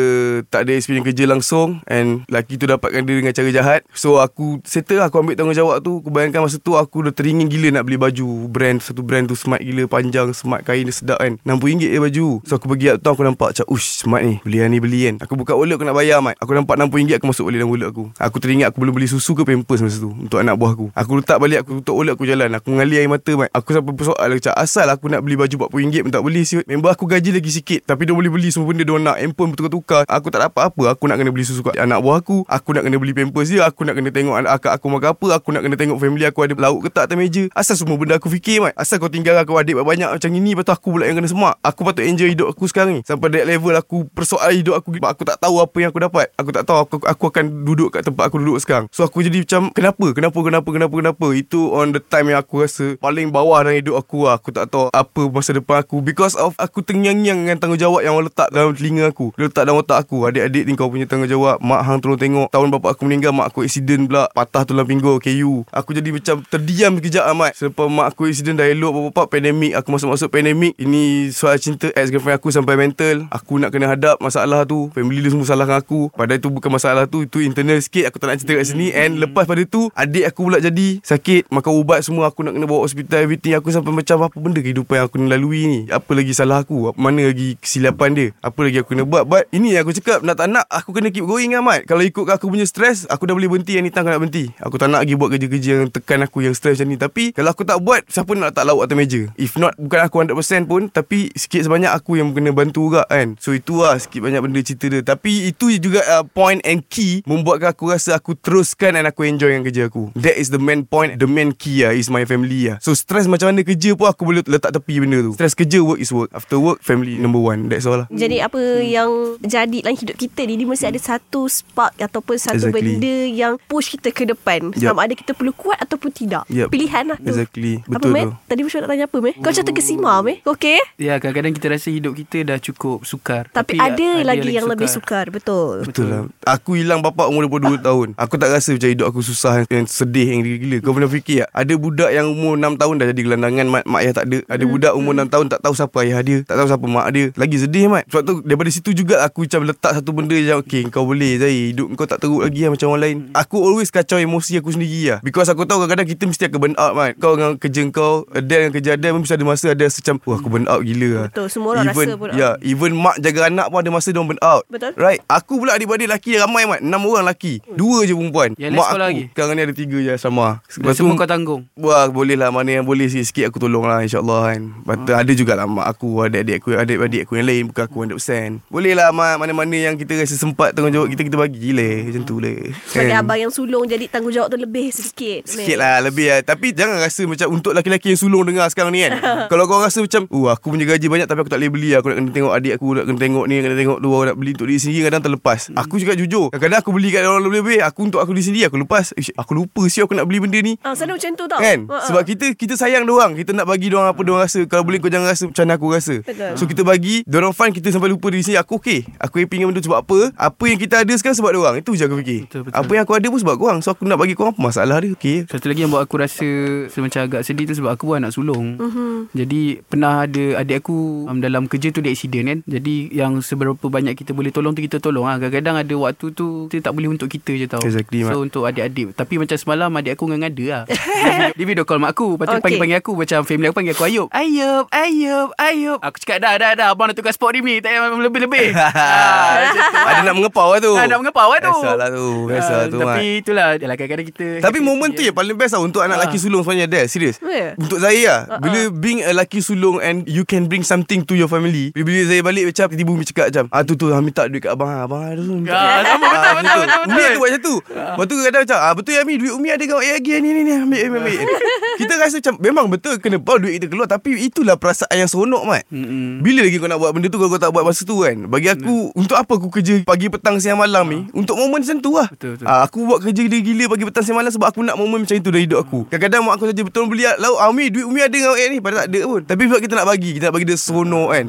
tak ada experience kerja langsung. And lelaki tu dapatkan dia dengan cara jahat. So aku settle Aku ambil tanggungjawab tu. Aku bayangkan masa tu Aku dah teringin gila nak beli baju. Brand Satu brand tu smart gila Panjang smart kain dia sedap kan. RM60 je baju. So aku pergi tu Aku nampak macam Ush smart ni. Beli yang ni beli kan. Aku buka wallet aku nak bayar mat. Aku nampak RM60 Aku masuk balik dalam wallet aku. Aku teringat aku belum beli susu ke pampers masa tu Untuk anak buah aku. Aku letak balik Aku tutup wallet aku jalan. Aku mengalir air mata mat. Aku sampai Macam asal aku nak beli baju RM40 pun tak beli siut Member aku gaji lagi sikit Tapi dia boleh beli semua benda. Dia nak Handphone bertukar-tukar. Aku tak dapat apa Aku nak kena beli susu kat anak buah aku. Aku nak kena beli pampers dia. Aku nak kena tengok anak akak aku makan apa. Aku nak kena tengok family aku ada lauk ke tak atas meja. Asal semua benda aku fikir mat? Asal kau tinggal aku adik banyak macam ini? Lepas tu aku pula yang kena semak. Aku patut enjoy hidup aku sekarang ni. Sampai that level aku persoal hidup aku. Aku tak tahu apa yang aku dapat. Aku tak tahu. Aku, aku akan duduk kat tempat aku duduk sekarang. So aku jadi macam Kenapa? Kenapa? Kenapa? Kenapa? Kenapa? Itu on the time yang aku rasa Paling bawah dalam hidup aku lah Aku tak tahu apa masa depan aku. Because of aku tengyang-nyang dengan tanggungjawab yang orang letak dalam telinga aku. Dia letak dalam otak aku. Adik-adik ni kau punya tanggungjawab. Mak hang tolong tengok. Tahun bapak aku meninggal Mak aku accident pula. Patah tulang pinggul KU Aku jadi macam terdiam sekejap amat Selepas mak aku accident dah elok Bapak pandemik. Aku masuk-masuk pandemik. Ini soal cinta ex-girlfriend aku sampai mental. Aku nak kena hadap masalah tu. Family dia semua salahkan aku. Padahal itu bukan masalah tu. Itu internal sikit. Aku tak nak cerita kat sini. And lepas pada tu Adik aku pula jadi sakit. Makan ubat semua. Aku nak kena bawa hospital everything Aku sampai macam apa benda kehidupan yang aku kena lalui ni? Apa lagi salah aku? Apa- Mana lagi kesilapan dia? Apa lagi aku kena buat? But ini yang aku cakap Nak tak nak Aku kena keep going lah Mat Kalau ikut aku punya stress Aku dah boleh berhenti Anytime aku nak berhenti. Aku tak nak lagi buat kerja-kerja Yang tekan aku Yang stress macam ni. Tapi Kalau aku tak buat Siapa nak letak lauk atas meja? If not Bukan aku 100% pun Tapi sikit sebanyak aku yang kena bantu juga kan? So itu lah Sikit banyak benda cerita dia. Tapi itu juga uh, Point and key Membuatkan aku rasa Aku teruskan Dan aku enjoy dengan kerja aku. That is the main point The main key lah Is my family lah So stress macam mana kerja pun Aku boleh letak tepi benda tu Stress kerja Work is work After work Family number one That's all lah Jadi apa yang jadi dalam hidup kita ni dia mesti ada satu spark ataupun satu Exactly. benda yang push kita ke depan. Sama ada kita perlu kuat ataupun tidak. Yup. Pilihan lah tu. Exactly. Apa Betul Meh? tu. Tadi Musyawarah nak tanya apa Meh? Kau macam terkesima Meh? Kau okay? Ya kadang-kadang kita rasa hidup kita dah cukup sukar Tapi, Tapi ada, lagi yang lebih sukar. Betul. Betul lah Aku hilang bapak umur 22 tahun Aku tak rasa macam hidup aku susah Yang sedih yang gila-gila Kau pernah fikir tak Ada budak yang umur 6 tahun Dah jadi gelandangan Mak, mak ayah tak ada Ada budak umur 6 tahun Tak tahu siapa ayah dia Tak tahu siapa mak dia. Lagi sedih mat. Sebab tu daripada situ juga Aku macam letak satu benda yang Okay kau boleh Zahir Hidup kau tak teruk lagi lah Macam orang lain. Aku always kacau emosi aku sendiri lah. Because aku tahu kadang-kadang Kita mesti akan burn out mat. Kau dengan kerja kau Adele dengan kerja Adele pun Mesti ada masa ada macam Wah aku burn out gila lah. Betul, semua orang even, rasa burn out. Ya even mak jaga anak pun Ada masa dia burn out. Betul. Right? Aku pula adik-adik lelaki ramai mat. Enam orang lelaki. Dua je perempuan. Yang Mak aku lagi? Sekarang ni ada tiga je sama. Semua kau tanggung? Wah boleh lah. Mana yang boleh sikit-sikit Aku tolong lah InsyaAllah kan. Lepas tu ada jugalah Mak aku Adik-adik aku Adik-adik aku yang lain Bukan aku 100% Boleh lah mak Mana-mana yang kita rasa sempat Tanggungjawab kita Kita bagi. Lah Macam tu lah. Sebagai Kan? abang yang sulung jadi tanggungjawab tu lebih sedikit. Meh. Sikit lah lebih lah Tapi jangan rasa macam Untuk lelaki-lelaki yang sulung dengar sekarang ni kan. Kalau kau rasa macam Oh aku punya gaji banyak Tapi aku tak boleh beli Aku nak kena tengok adik aku Nak kena tengok ni Kena tengok tu Aku nak beli untuk diri sendiri Kadang terlepas. Aku cakap jujur Kadang-kadang aku beli kat orang lebih-lebih Aku untuk aku diri sendiri Aku lepas. Aku lupa siapa aku nak beli benda ni. Ah, sana macam tu tau. Kan? Ha, ha. Sebab kita Kita sayang diorang Kita nak bagi diorang Apa diorang rasa. Kalau boleh kau jangan rasa Macam mana aku rasa. Betul. So kita bagi Diorang fun Kita sampai lupa diri sendiri. Aku okay Aku happy dengan benda tu Sebab apa? Apa yang kita ada sekarang Sebab diorang? Itu je aku fikir. Betul, betul. Apa yang aku ada pun Sebab korang. So aku nak bagi korang Apa masalah dia. Okay Satu lagi yang buat aku rasa Macam agak sedih tu Sebab aku pun anak sulung. Mm-hmm. Jadi pernah ada Adik aku um, Dalam kerja tu dia accident kan? Jadi yang seberapa banyak kita boleh tolong tu Kita tolong lah Kadang-kadang ada waktu tu Kita tak boleh untuk kita je tau. Exactly, So Mat. untuk adik-adik. Tapi macam semalam Adik aku ngada lah dia, dia video call mak aku. Lepas tu Okay. panggil-panggil aku Macam family aku panggil aku Ayub Ayub Ayub Ayub Aku cakap dah dah dah Abang nak tukar sport ni Tak payah lebih-lebih ah, macam tu. Ada nak mengepau lah tu Ah, nak mengepau lah tu Biasa lah tu Biasa Ah, tu Tapi Mat. itulah Yalah kadang-kadang kita Tapi momen tu yang paling best lah Untuk anak Ah. lelaki sulung sebenarnya Dad Serius Ya. Untuk Zahir lah Bila being a lelaki sulung And you can bring something to your family Bila Zahir balik macam Tiba-tiba Umi cakap macam Ah tu tu Umi tak duit kat abang ah. Abang ada tu Ah, sama betul Ah, betul macam tu. betul Umi betul. ada buat macam tu Lepas tu kadang macam ah, Betul ya Umi Duit Umi ada kat lagi Ni ni ni ambil ambil, ambil. Kita rasa macam Memang betul Kena bawa duit kita keluar. Tapi itulah perasaan yang seronok Mat. Mm-mm. bila lagi kau nak buat benda tu Kalau kau tak buat masa tu kan? Bagi aku Untuk apa aku kerja Pagi petang siang malam ni? Untuk momen macam tu lah. Betul, betul. Ah, Aku buat kerja gila-gila Pagi petang siang malam Sebab aku nak momen macam itu Dalam hidup aku. Kadang-kadang mak aku saja Betul beli lauk. Ah, Umi duit Umi ada dengan awak ni? Padahal tak ada pun. Tapi sebab kita nak bagi Kita nak bagi dia seronok kan?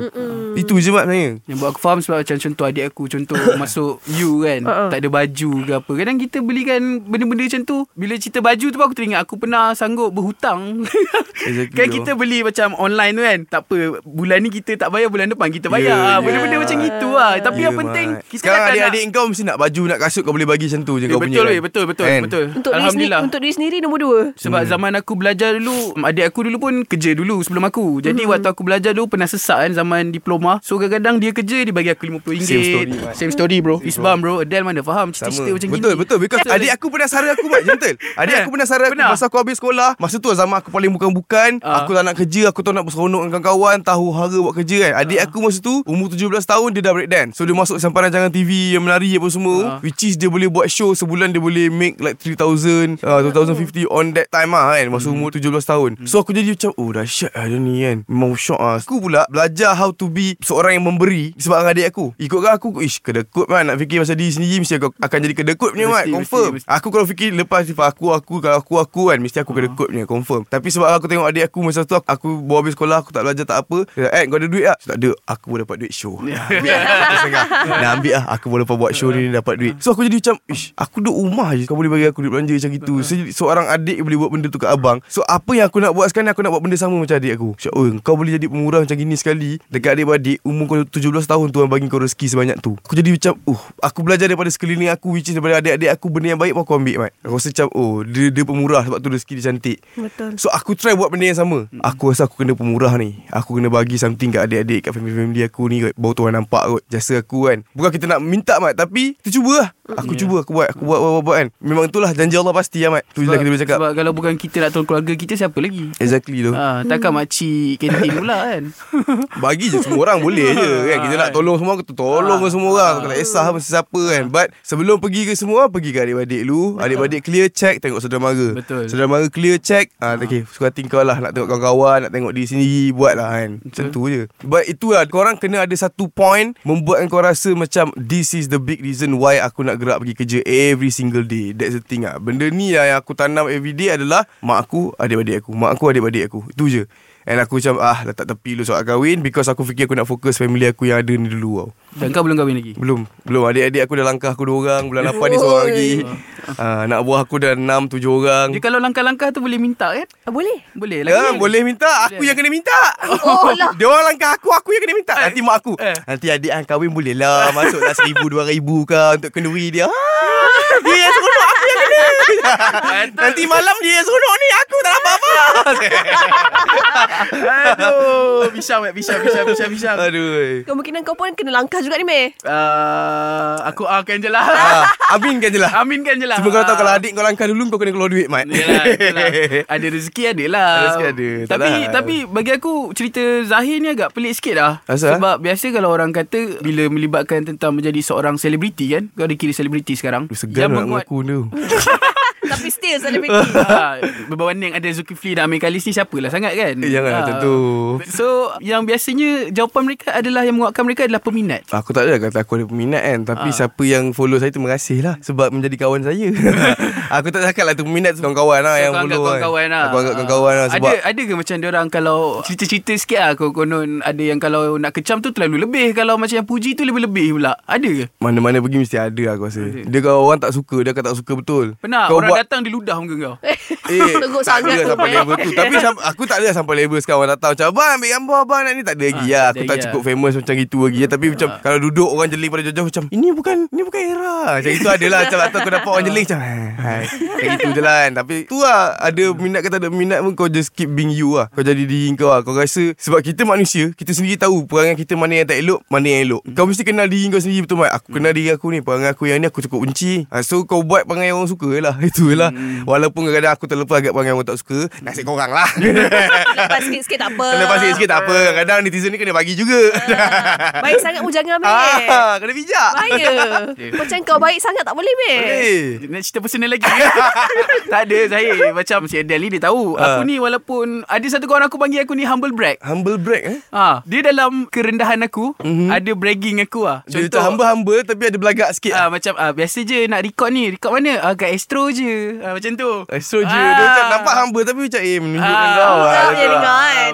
Itu je mak sebenarnya. Yang buat aku faham sebab macam contoh adik aku Contoh masuk you kan? Uh-uh. Tak ada baju ke apa. Kadang kita belikan benda-benda macam tu. Bila cerita baju tu aku teringat Aku pernah sanggup berhutang Kan bro. kita beli macam online tu kan Tak apa Bulan ni kita tak bayar Bulan depan kita bayar Yeah, yeah, Benda-benda yeah. macam itu lah Tapi Ya, yang penting Mat. Kita Sekarang tak nak adik-adik kau Mesti nak baju Nak kasut Kau boleh bagi macam tu je Eh, kau betul, punya weh, kan? betul, betul, Kan? betul. Untuk diri sendiri, Alhamdulillah. untuk diri sendiri nombor dua. Sebab hmm. zaman aku belajar dulu Adik aku dulu pun kerja dulu sebelum aku Jadi hmm. waktu aku belajar dulu Pernah sesak kan zaman diploma So kadang-kadang dia kerja Dia bagi aku RM50 Same story, Mat. Same story bro Isbam bro Adele mana faham Cerita-cerita macam betul, gini Betul Because adik aku pernah sara aku Mat Gentle Adik aku pernah sara aku? Masa aku habis sekolah Masa tu zaman aku paling bukan-bukan Ah. Aku tak nak kerja Aku tak nak berseronok dengan kawan-kawan Tahu hara buat kerja kan? Adik aku masa tu Umur 17 tahun Dia dah break dance So dia masuk sampai rancangan TV Yang menari apa semua Ah. Which is dia boleh buat show Sebulan dia boleh make like 3000 uh, 2050 on that time lah kan? Masa umur 17 tahun. So aku jadi macam Oh dahsyat lah dia ni kan? Memang shock lah Aku pula belajar how to be Seorang yang memberi Sebab adik aku. Ikutkan aku Ish kedekut man. Nak fikir pasal diri sendiri Mesti aku akan jadi kedekut punya Mesti, Confirm mesti, mesti. Aku kalau fikir Lepas sifat aku Aku kalau aku aku kan Mesti aku kedekut punya Confirm. Tapi sebab aku tengok adik aku Masa tu aku, aku bawa habis sekolah Aku tak belajar tak apa. Dia kata, Eh kau ada duit tak? Tak ada. Aku boleh dapat duit show. Ambil lah Aku sengah Nak ambil lah. Aku boleh dapat buat show ni Dapat duit. So aku jadi macam Ish Aku duduk rumah je. Kau boleh bagi aku duit belanja macam gitu. So, Seorang adik boleh buat benda tu kat abang. So apa yang aku nak buat sekarang ni, Aku nak buat benda sama macam adik aku. Macam oh kau boleh jadi pemurah macam gini sekali. Dekat adik-beradik Umur kau 17 tahun Tuan bagi kau rezeki sebanyak tu. Aku jadi macam uh Aku belajar daripada sekeliling aku Which is daripada adik-adik aku Benda yang baik pun aku ambil mat. Aku rasa macam Oh dia, dia pemurah Sebab tu rezeki dia cantik. Betul. So aku try buat benda yang yang sama. Aku rasa aku kena pemurah ni. Aku kena bagi something kat adik-adik Kat family-family aku ni kot Baru tu orang nampak kot Jasa aku kan. Bukan kita nak minta mat Tapi Kita cuba lah. Aku cuba Aku buat Aku buat, buat, buat, buat kan. Memang itulah janji Allah pasti Amat Tu je lah kita boleh cakap. Sebab kalau bukan kita nak tolong keluarga kita Siapa lagi? Exactly tu. Ha, Takkan makcik kantin pula kan? Bagi je semua orang boleh je kan? Kita nak tolong semua Kita tolong ke semua orang. Kita nak esah mesti siapa kan? But sebelum pergi ke semua Pergi ke adik-adik lu. Adik-adik clear check Tengok saudara mara. Betul. Saudara mara clear check. Ah, Okay suka hati kau lah Nak tengok kawan-kawan Nak tengok diri sendiri Buat lah kan. Macam tu je. But itu lah Korang kena ada satu point Membuatkan kau rasa macam This is the big reason Why aku nak gerak pergi kerja Every single day. That's the thing lah Benda ni lah yang aku tanam every day adalah Mak aku Adik-adik aku. Mak aku adik-adik aku. Itu je And aku macam ah letak tepi dulu soal kahwin Because aku fikir aku nak fokus family aku yang ada ni dulu tau. Dan kau belum kahwin lagi? Belum Belum. Adik-adik aku dah langkah aku dua orang Bulan 8 ni seorang lagi. Ah, Nak buah aku dah 6 7 orang. Dia kalau langkah-langkah tu boleh minta kan Ah, Boleh. Boleh Ya, lagi. boleh minta. Aku yang kena minta. Oh lah. Dia orang langkah aku Aku yang kena minta. Nanti mak aku Eh. Nanti adik kan kahwin boleh lah. Masuklah seribu dua ribu kau Untuk kenduri dia. Ah, Dia yang seronok Aku yang kena Nanti malam dia yang seronok ni Aku tak dapat apa. Aduh Bisang Mat Bisang Bisang Bisang Bisang Aduh. Kemungkinan kau pun kena langkah juga ni Meh. Uh, Aku akan je lah. Ah, Aminkan je lah. Aminkan je lah. Cuma kau tahu Kalau adik kau langkah dulu Kau kena keluar duit Mat. Yelah, yelah. Ada rezeki ada lah. Rezeki ada, tak Tapi lah. tapi bagi aku Cerita Zahir ni agak pelik sikit lah. Asal? Sebab biasa kalau orang kata Bila melibatkan tentang menjadi seorang selebriti kan Kau ada kira selebriti sekarang? Segan nak menguat- mengaku tu Tapi still selebriti ha, Berbanding ada Zulkifli dan Amir Khalis ni Siapalah sangat kan? Eh, janganlah macam tu. So Yang biasanya Jawapan mereka adalah Yang menguatkan mereka adalah peminat. Aku tak ada kata aku ada peminat kan Tapi Ah. siapa yang follow saya Terima kasih lah Sebab menjadi kawan saya Aku tak cakap lah tu peminat tu Kawan-kawan lah yang Kau anggap follow kawan-kawan lah. Aku anggap kawan-kawan lah Sebab Ada ada ke macam orang Kalau cerita-cerita sikit lah kau Konon ada yang kalau nak kecam tu Terlalu lebih Kalau macam yang puji tu Lebih-lebih pula. Ada ke? mana-mana pergi mesti ada lah aku rasa. Dia kalau orang tak suka Dia akan tak suka betul. Pernah Kau orang buat datang dia ludah muka kau Eh Teruk tak sangat ada tu, sampai level tu. Tapi aku tak ada sampai level sekarang Orang datang macam Abang ambil gambar abang. Nak ni Tak ada lagi. Ah, lah tak Aku tak lagi cukup famous macam itu lagi. Ya. Tapi macam Kalau duduk orang jeling pada jauh-jauh Macam ini bukan Ini bukan era. Macam itu ada lah. Macam atau aku dapat orang jeling Macam hai, hai. Kayak gitu je lah kan. Tapi tu lah Ada minat ke tak ada minat pun Kau just keep being you lah. Kau jadi diri kau lah. Kau rasa Sebab kita manusia Kita sendiri tahu Perangai kita mana yang tak elok Mana yang elok. Kau mesti kenal diri kau sendiri betul Mat Aku kenal diri aku ni Perangai aku yang ni Aku cukup benci. Ha, So kau buat perangai orang suka je lah. Itu je lah. Walaupun kadang-kadang aku terlepas agak perangai orang tak suka Nasib korang lah. Lepas sikit-sikit tak apa. Lepas sikit-sikit tak apa. Kadang netizen ni kena bagi juga. Baik sangat mu jangan Meh. Ah, Kena bijak. Bahaya. Macam kau baik sangat tak boleh Meh. Eh Nak cerita personal lagi? Tak ada Zahir. Macam si Adele ni dia tahu. Ah. Aku ni walaupun Ada satu kawan aku panggil aku ni humble brag. Humble brag eh? Ha, dia dalam kerendahan aku mm-hmm. ada bragging aku ah. Dia macam humble-humble Tapi ada belagak sikit Ah macam ah biasa je nak record ni. Record mana? Ah kat Astro je. Ah macam tu. Astro je Dia macam nampak humble Tapi macam eh Menunjukkan Ah, kau kau lah. je dengar kan.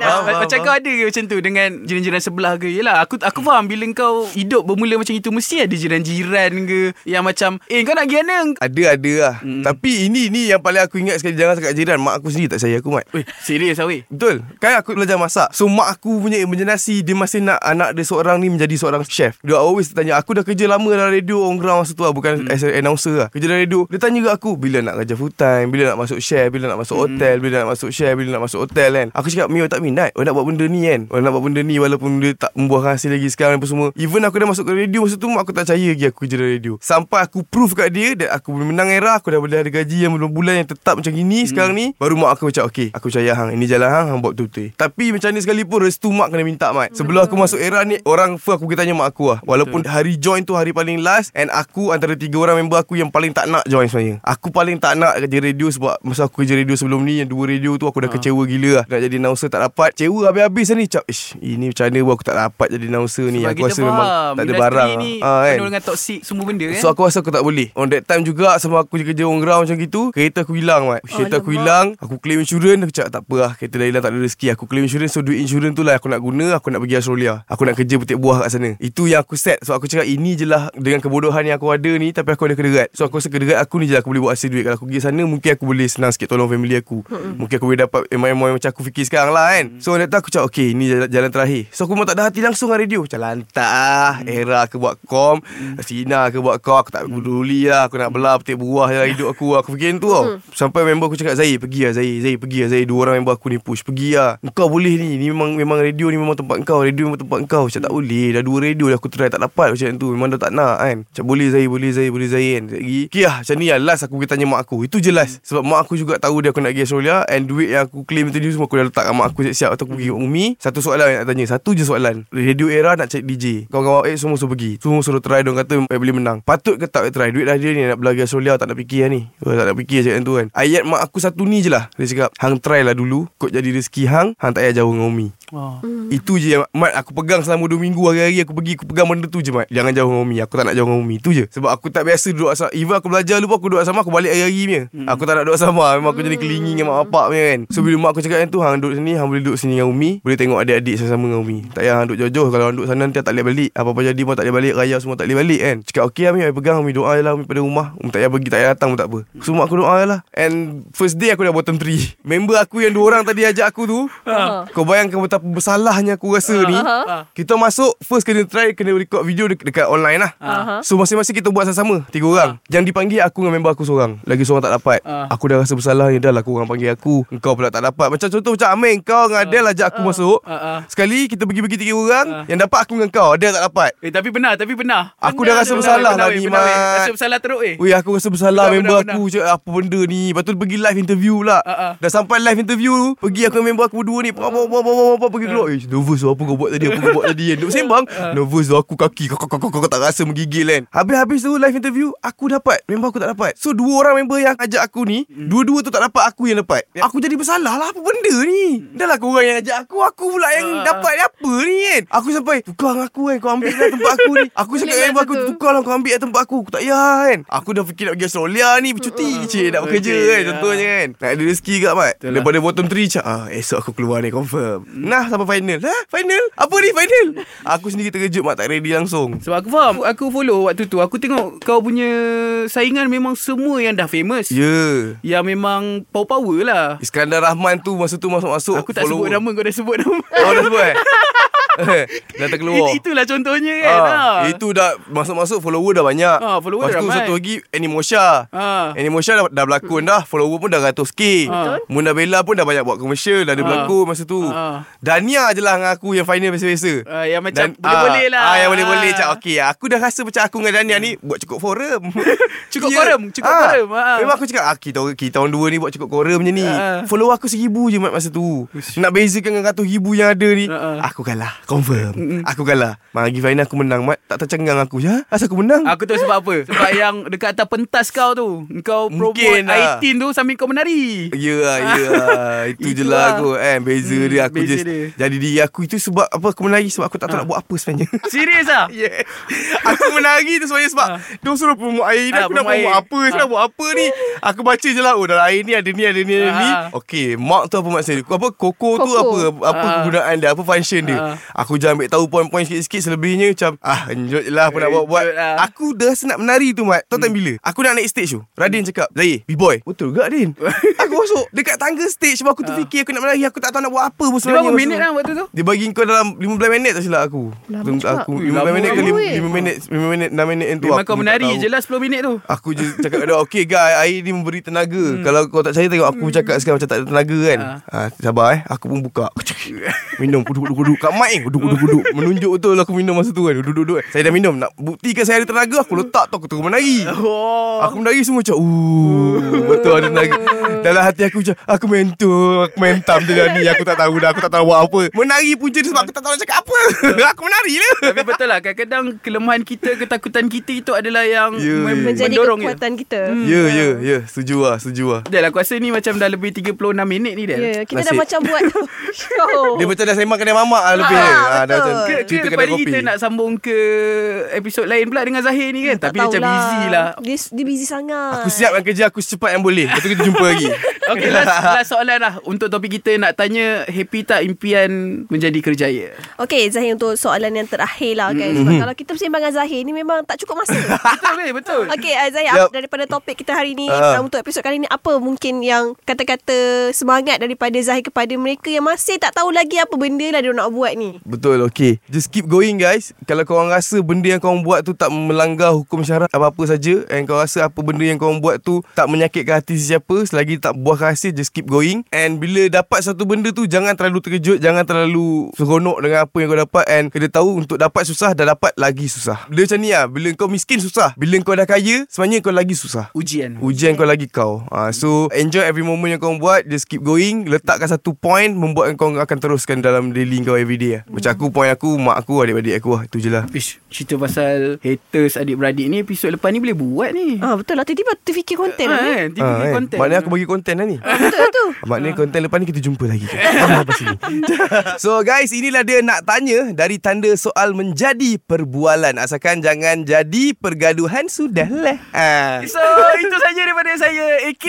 Macam kau ada ke macam tu dengan jiran-jiran sebelah ke? Yelah aku aku faham bila kau hidup bermula macam itu mesti ada jiran-jiran ke yang macam eh kau nak pergi mana? Ada ada lah. Hmm. Tapi ini ni yang paling aku ingat sekali. Jangan cakap jiran. Mak aku sendiri tak sayang aku Mat. Weh, serius ah weh. Betul. Kan aku belajar masak. So mak aku punya imaginasi Dia masih nak anak dia seorang ni Menjadi seorang chef. Dia always tanya Aku dah kerja lama dalam radio On ground masa tu lah. Bukan Hmm. as an announcer lah. Kerja dalam radio. Dia tanya ke aku Bila nak kerja full time? Bila nak masuk chef? Bila nak masuk Hmm. hotel? Bila nak masuk chef? Bila nak masuk hotel kan? Aku cakap Mio tak minat. Orang nak buat benda ni kan. Orang nak buat benda ni Walaupun dia tak membuahkan hasil lagi sekarang Apa semua. Even aku dah masuk ke radio Masa tu mak aku tak percaya lagi Aku kerja dalam radio. Sampai aku prove kat dia Dan aku boleh menang era Aku dah boleh ada gaji Yang bulan-bulan yang tetap macam gini Sekarang ni. Baru mak aku macam Okay aku percaya hang Ini jalan hang Hang buat betul-betul. Tapi macam ni sekalipun Restu mak kena minta mat. Sebelum aku masuk era ni Orang first aku pergi tanya mak aku lah. Walaupun hari join tu Hari paling last And aku antara tiga orang member aku Yang paling tak nak join sebenarnya. Aku paling tak nak kerja radio Sebab masa aku kerja radio sebelum ni Yang dua radio tu Aku dah kecewa gila lah. Nak jadi announcer tak dapat. Kecewa habis-habis ni Cak Ish ini macam mana Aku tak dapat jadi announcer ni. Sebab Aku rasa memang Tak ada barang. ni ah, kan? penuh dengan toxic semua benda kan. So aku rasa aku tak boleh. On that time juga Sama aku kerja on ground macam gitu Kereta aku hilang mat. Kereta aku Alamak. hilang Aku claim insurans Aku cakap tak apa lah Kereta dah hilang tak ada rezeki. Aku claim insurans So duit insurans tu lah Aku nak guna Aku nak pergi Australia. Aku nak kerja petik buah kat sana. Itu yang aku set. So aku cakap ini je lah Dengan kebodohan yang aku ada ni Tapi aku ada kederat So aku rasa kederat aku ni je lah Aku boleh buat hasil duit. Kalau aku pergi sana Mungkin aku boleh senang sikit Tolong family aku. Mungkin aku boleh dapat Email-email macam aku fikir sekarang lah kan? So on that time aku cakap Okay ini jalan, jalan terakhir. So aku memang tak ada hati langsung dengan radio. Macam lantak ah Era ke buat kom Sina ke buat kom Aku tak peduli lah Aku nak belah petik buah je lah hidup aku Aku fikir tu tau. Sampai member aku cakap Zahir pergi lah Zahir Zahir pergi lah Zahir Dua orang member aku ni push Pergi lah. Kau boleh ni Ni memang memang radio ni memang tempat kau Radio memang tempat kau Macam tak boleh Dah dua radio dah aku try tak dapat. Macam tu Memang dah tak nak kan. Macam boleh Zahir Boleh Zahir Boleh Zahir kan lagi Okay lah macam ni lah Last aku pergi tanya mak aku. Itu je last. Sebab mak aku juga tahu Dia aku nak pergi Australia And duit yang aku claim tadi Semua aku dah letak kat mak aku siap-siap Atau aku pergi Umi Satu soalan yang nak tanya. Satu je soalan. Radio era nak cari DJ Kawan-kawan eh semua suruh pergi. Semua suruh try Diorang kata eh, boleh menang. Patut ke tak try? Duit dah dia ni Nak belajar Australia Tak nak fikir lah ni. Oh, Tak nak fikir cakap tu kan. Ayat mak aku satu ni je lah. Dia cakap Hang try lah dulu. Kot jadi rezeki hang Hang tak payah jauh dengan Umi. Oh. Itu je yang Mat aku pegang selama 2 minggu. Hari-hari aku pergi Aku pegang benda tu je Mat Jangan jauh dengan Umi. Aku tak nak jauh dengan Umi. Itu je. Sebab aku tak biasa duduk asal Even aku belajar dulu pun Aku duduk asrama Aku balik hari-hari punya. Hmm. Aku tak nak duduk asrama Memang aku jadi kelingi Dengan mak bapak punya kan. So bila mak aku cakap yang tu Hang duduk sini Hang boleh duduk sini dengan Umi Boleh tengok adik-adik sama-sama dengan Umi Tak payah duduk jauh-jauh. Kalau duduk sana Nanti tak boleh balik. Apa-apa jadi pun tak boleh balik. Raya semua tak boleh balik kan? Cakap okey Umi Umi pegang. Umi doa je lah Umi pada rumah. Umi tak payah pergi Tak payah datang pun tak apa. So mak aku doa je lah. And first day aku dah bottom 3 Member aku yang dua orang tadi ajak aku tu Kau bayangkan betapa bersalahnya aku rasa ni. Kita masuk First kena try Kena record video dek- dekat online lah. Aha. So masing-masing kita buat sama-sama Tiga orang. Yang dipanggil aku dengan member aku seorang. Lagi seorang tak dapat. Ah. Aku dah rasa bersalah ni Dah lah korang panggil aku. Engkau pula tak dapat. Macam contoh macam Amin Kau dengan Adel ajak aku masuk. Ah, ah. Sekali kita pergi-pergi tiga orang Yang dapat aku dengan kau Adel tak dapat. Eh tapi benar Tapi benar. Aku Benar, dah rasa benar, bersalah benar, lah ni, benar. Mat. Rasa bersalah teruk eh. Weh aku rasa bersalah Benar, member benar, aku Cakap apa benda ni? Lepas tu pergi live interview pula. Ah, ah. Dah sampai live interview Pergi aku dengan member aku berdua ni. Apa apa apa apa, Pergi keluar. Eh nervous Apa kau buat tadi? Apa kau buat tadi? Kan Duk sembang. Nervous aku kaki Kau kau kau kau kau tak rasa menggigil kan. Habis-habis tu live interview Aku dapat. Member aku tak dapat. So dua orang member yang ajak aku ni Dua-dua tu tak dapat Aku yang dapat. Aku jadi bersalah lah Apa benda ni? Dah lah korang yang ajak aku Aku pula yang dapat ni Apa ni kan? Aku sampai Tukar dengan aku kan? Kau ambil lah tempat aku ni. Aku cakap dengan masa aku tu. Tukar lah kau ambil lah tempat aku. Aku tak payah kan? Aku dah fikir nak pergi Australia ni Bercuti Cik nak bekerja Okay, kan? ya. Contohnya kan? Nak ada rezeki kat Mat? Betul lah. Daripada bottom 3 cak ah, Esok aku keluar ni confirm. Nah sampai final. Hah final? Apa ni final? Aku sendiri terkejut Mat tak ready langsung. Sebab aku faham Aku follow waktu tu. Aku tengok kau punya Saingan memang semua yang dah famous. Ya. Yeah. Yang memang power-power lah. Iskandar Rahman tu Masa tu masuk-masuk Aku tak sebut nama Kau dah sebut nama. Oh dah sebut eh Dah terkeluar It, Itulah contohnya kan Ah, ha. Itu dah Masuk-masuk follower dah banyak Ah, follower Lepas dah tu ramai. satu lagi Animosha Ah. Animosha dah, dah berlakon dah Follower pun dah ratus K Betul. Muna Bella pun dah banyak buat commercial Dah ada Ah. berlakon masa tu Ah. Dania je lah dengan aku Yang final biasa-biasa Ah, yang macam boleh-boleh lah. ah, Yang boleh-boleh Ah. Cak okey Aku dah rasa macam aku dengan Dania ni Buat cukup forum Cukup Ya. forum, cukup forum, ah. Memang aku cakap ah, kita, kita tahun dua ni Buat cukup forum je ni Ah. Follower aku seribu je masa tu Nak bezakan dengan ratus ribu yang ada ni Ah, ah. Aku kalah Confirm Aku kalah Mari final aku menang Mat Tak tercengang aku ya? Asal aku menang Aku tahu sebab apa Sebab yang dekat atas pentas kau tu Kau promote Mungkin lah. I-18 tu Sambil kau menari Ya lah, ya. Itu je lah aku eh, Beza Hmm, dia Aku beza just dia. Jadi diri aku itu sebab Apa aku menari Sebab aku tak tahu Ah. nak buat apa sebenarnya Serius lah Yeah. Aku menari tu sebenarnya sebab Ah. Dia suruh promote air ni Ah, Aku nak promote air. apa Aku nak buat apa ni Aku baca je lah Oh dalam air ni ada ni Ada ni ada ni Ah. Okay Mark tu apa maksud dia Apa koko tu Koko. apa Apa Ah. kegunaan dia Apa function dia Ah. Aku jangan ambil tahu Poin-poin sikit-sikit Selebihnya macam Ah enjot je lah Apa nak buat-buat. lah. Aku dah rasa nak menari tu Mat. Tahu tak bila? Aku nak naik stage tu. Radin cakap Zahir B-boy Betul gak Radin. Aku masuk Dekat tangga stage Sebab aku terfikir Aku nak menari. Aku tak tahu nak buat apa pun Dia sebenarnya berapa minit tu. lah waktu tu? Dia bagi kau dalam 15 minit tak silap aku. Lama aku. Ui, 15 lama minit ke lama, 5 weh. minit 5 minit 6 minit tu Memang kau menari je lah 10 minit tu. Aku je cakap dah Okay guys Air ni memberi tenaga. Hmm. Kalau kau tak percaya Tengok aku cakap sekarang Macam tak ada tenaga kan. Ha. Sabar eh. Aku pun buka. Minum Duduk duduk duduk Kat mic Duduk duduk duduk. Menunjuk betul aku minum masa tu kan. Duduk duduk duduk. Saya dah minum. Nak buktikan saya ada tenaga Aku letak tu. Aku terus menari. Oh. Aku menari semua macam Ooh Betul ada tenaga. Dalam hati aku macam Aku mentor Aku mentam je dah ni. Aku tak tahu dah Aku tak tahu buat apa. Menari pun je Sebab aku tak tahu nak cakap apa. Aku menari lah Tapi betul lah Kadang-kadang kelemahan kita Ketakutan kita itu adalah yang Ya, mem- ya. Menjadi Mendorong kekuatan kita. Ya ya ya. Setuju lah Setuju lah. Del aku rasa ni macam dah lebih 36 minit ni Ya, Del yeah, kita dah Nasib. macam buat show. Dia macam dah sembang kedai mamak lah lebih Ah. Ah, dah betul. macam Ke, ke cerita lepas kedai ni kopi. kita nak sambung ke episod lain pula dengan Zahir ni kan Tak Tapi dia macam tahulah. busy lah Dia, dia busy sangat. Aku siapkan kerja aku secepat yang boleh. Lepas tu kita jumpa lagi. Okay last, last soalan lah Untuk topik kita nak tanya Happy tak impian menjadi kerjaya Okay Zahir untuk soalan yang terakhir lah kan Sebab kalau kita bersembang dengan Zahir ni memang tak cukup masa Betul ke? Betul Okay uh, Zahir yep. daripada topik kita hari ni Ah. uh. Untuk episod kali ni Apa mungkin yang kata-kata semangat daripada Zahir kepada mereka Yang masih tak tahu lagi apa benda lah dia nak buat ni Betul okay Just keep going guys. Kalau korang rasa Benda yang korang buat tu Tak melanggar hukum syarat Apa-apa saja And korang rasa Apa benda yang korang buat tu Tak menyakitkan hati sesiapa Selagi tak buah hasil Just keep going. And bila dapat satu benda tu Jangan terlalu terkejut Jangan terlalu Seronok dengan apa yang kau dapat. And kena tahu Untuk dapat susah Dah dapat lagi susah. Dia macam ni lah Bila kau miskin susah. Bila kau dah kaya Sebenarnya kau lagi susah. Ujian. Ujian kau lagi kau. Uh, So enjoy every moment yang kau buat Just keep going. Letakkan satu point Membuatkan kau akan teruskan Dalam daily kau everyday lah. Macam aku point aku Mak aku adik-adik aku lah Itu je lah Ish, cerita pasal haters adik-beradik ni episod lepas ni boleh buat ni. Ah betul lah tiba-tiba terfikir konten Ah, lah ni. kan? TV kan? konten. Maknanya aku bagi konten lah ni Betul lah tu. Maknanya konten lepas ni kita jumpa lagi So guys inilah dia nak tanya Dari tanda soal menjadi perbualan Asalkan jangan jadi pergaduhan Sudahlah ha. So, itu saja daripada saya AK.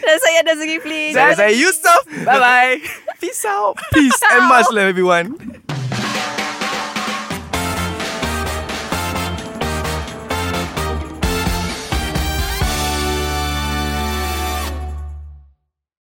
Dan saya ada Zulkifli. Saya, saya Yusof Bye-bye. Peace out Peace and much love everyone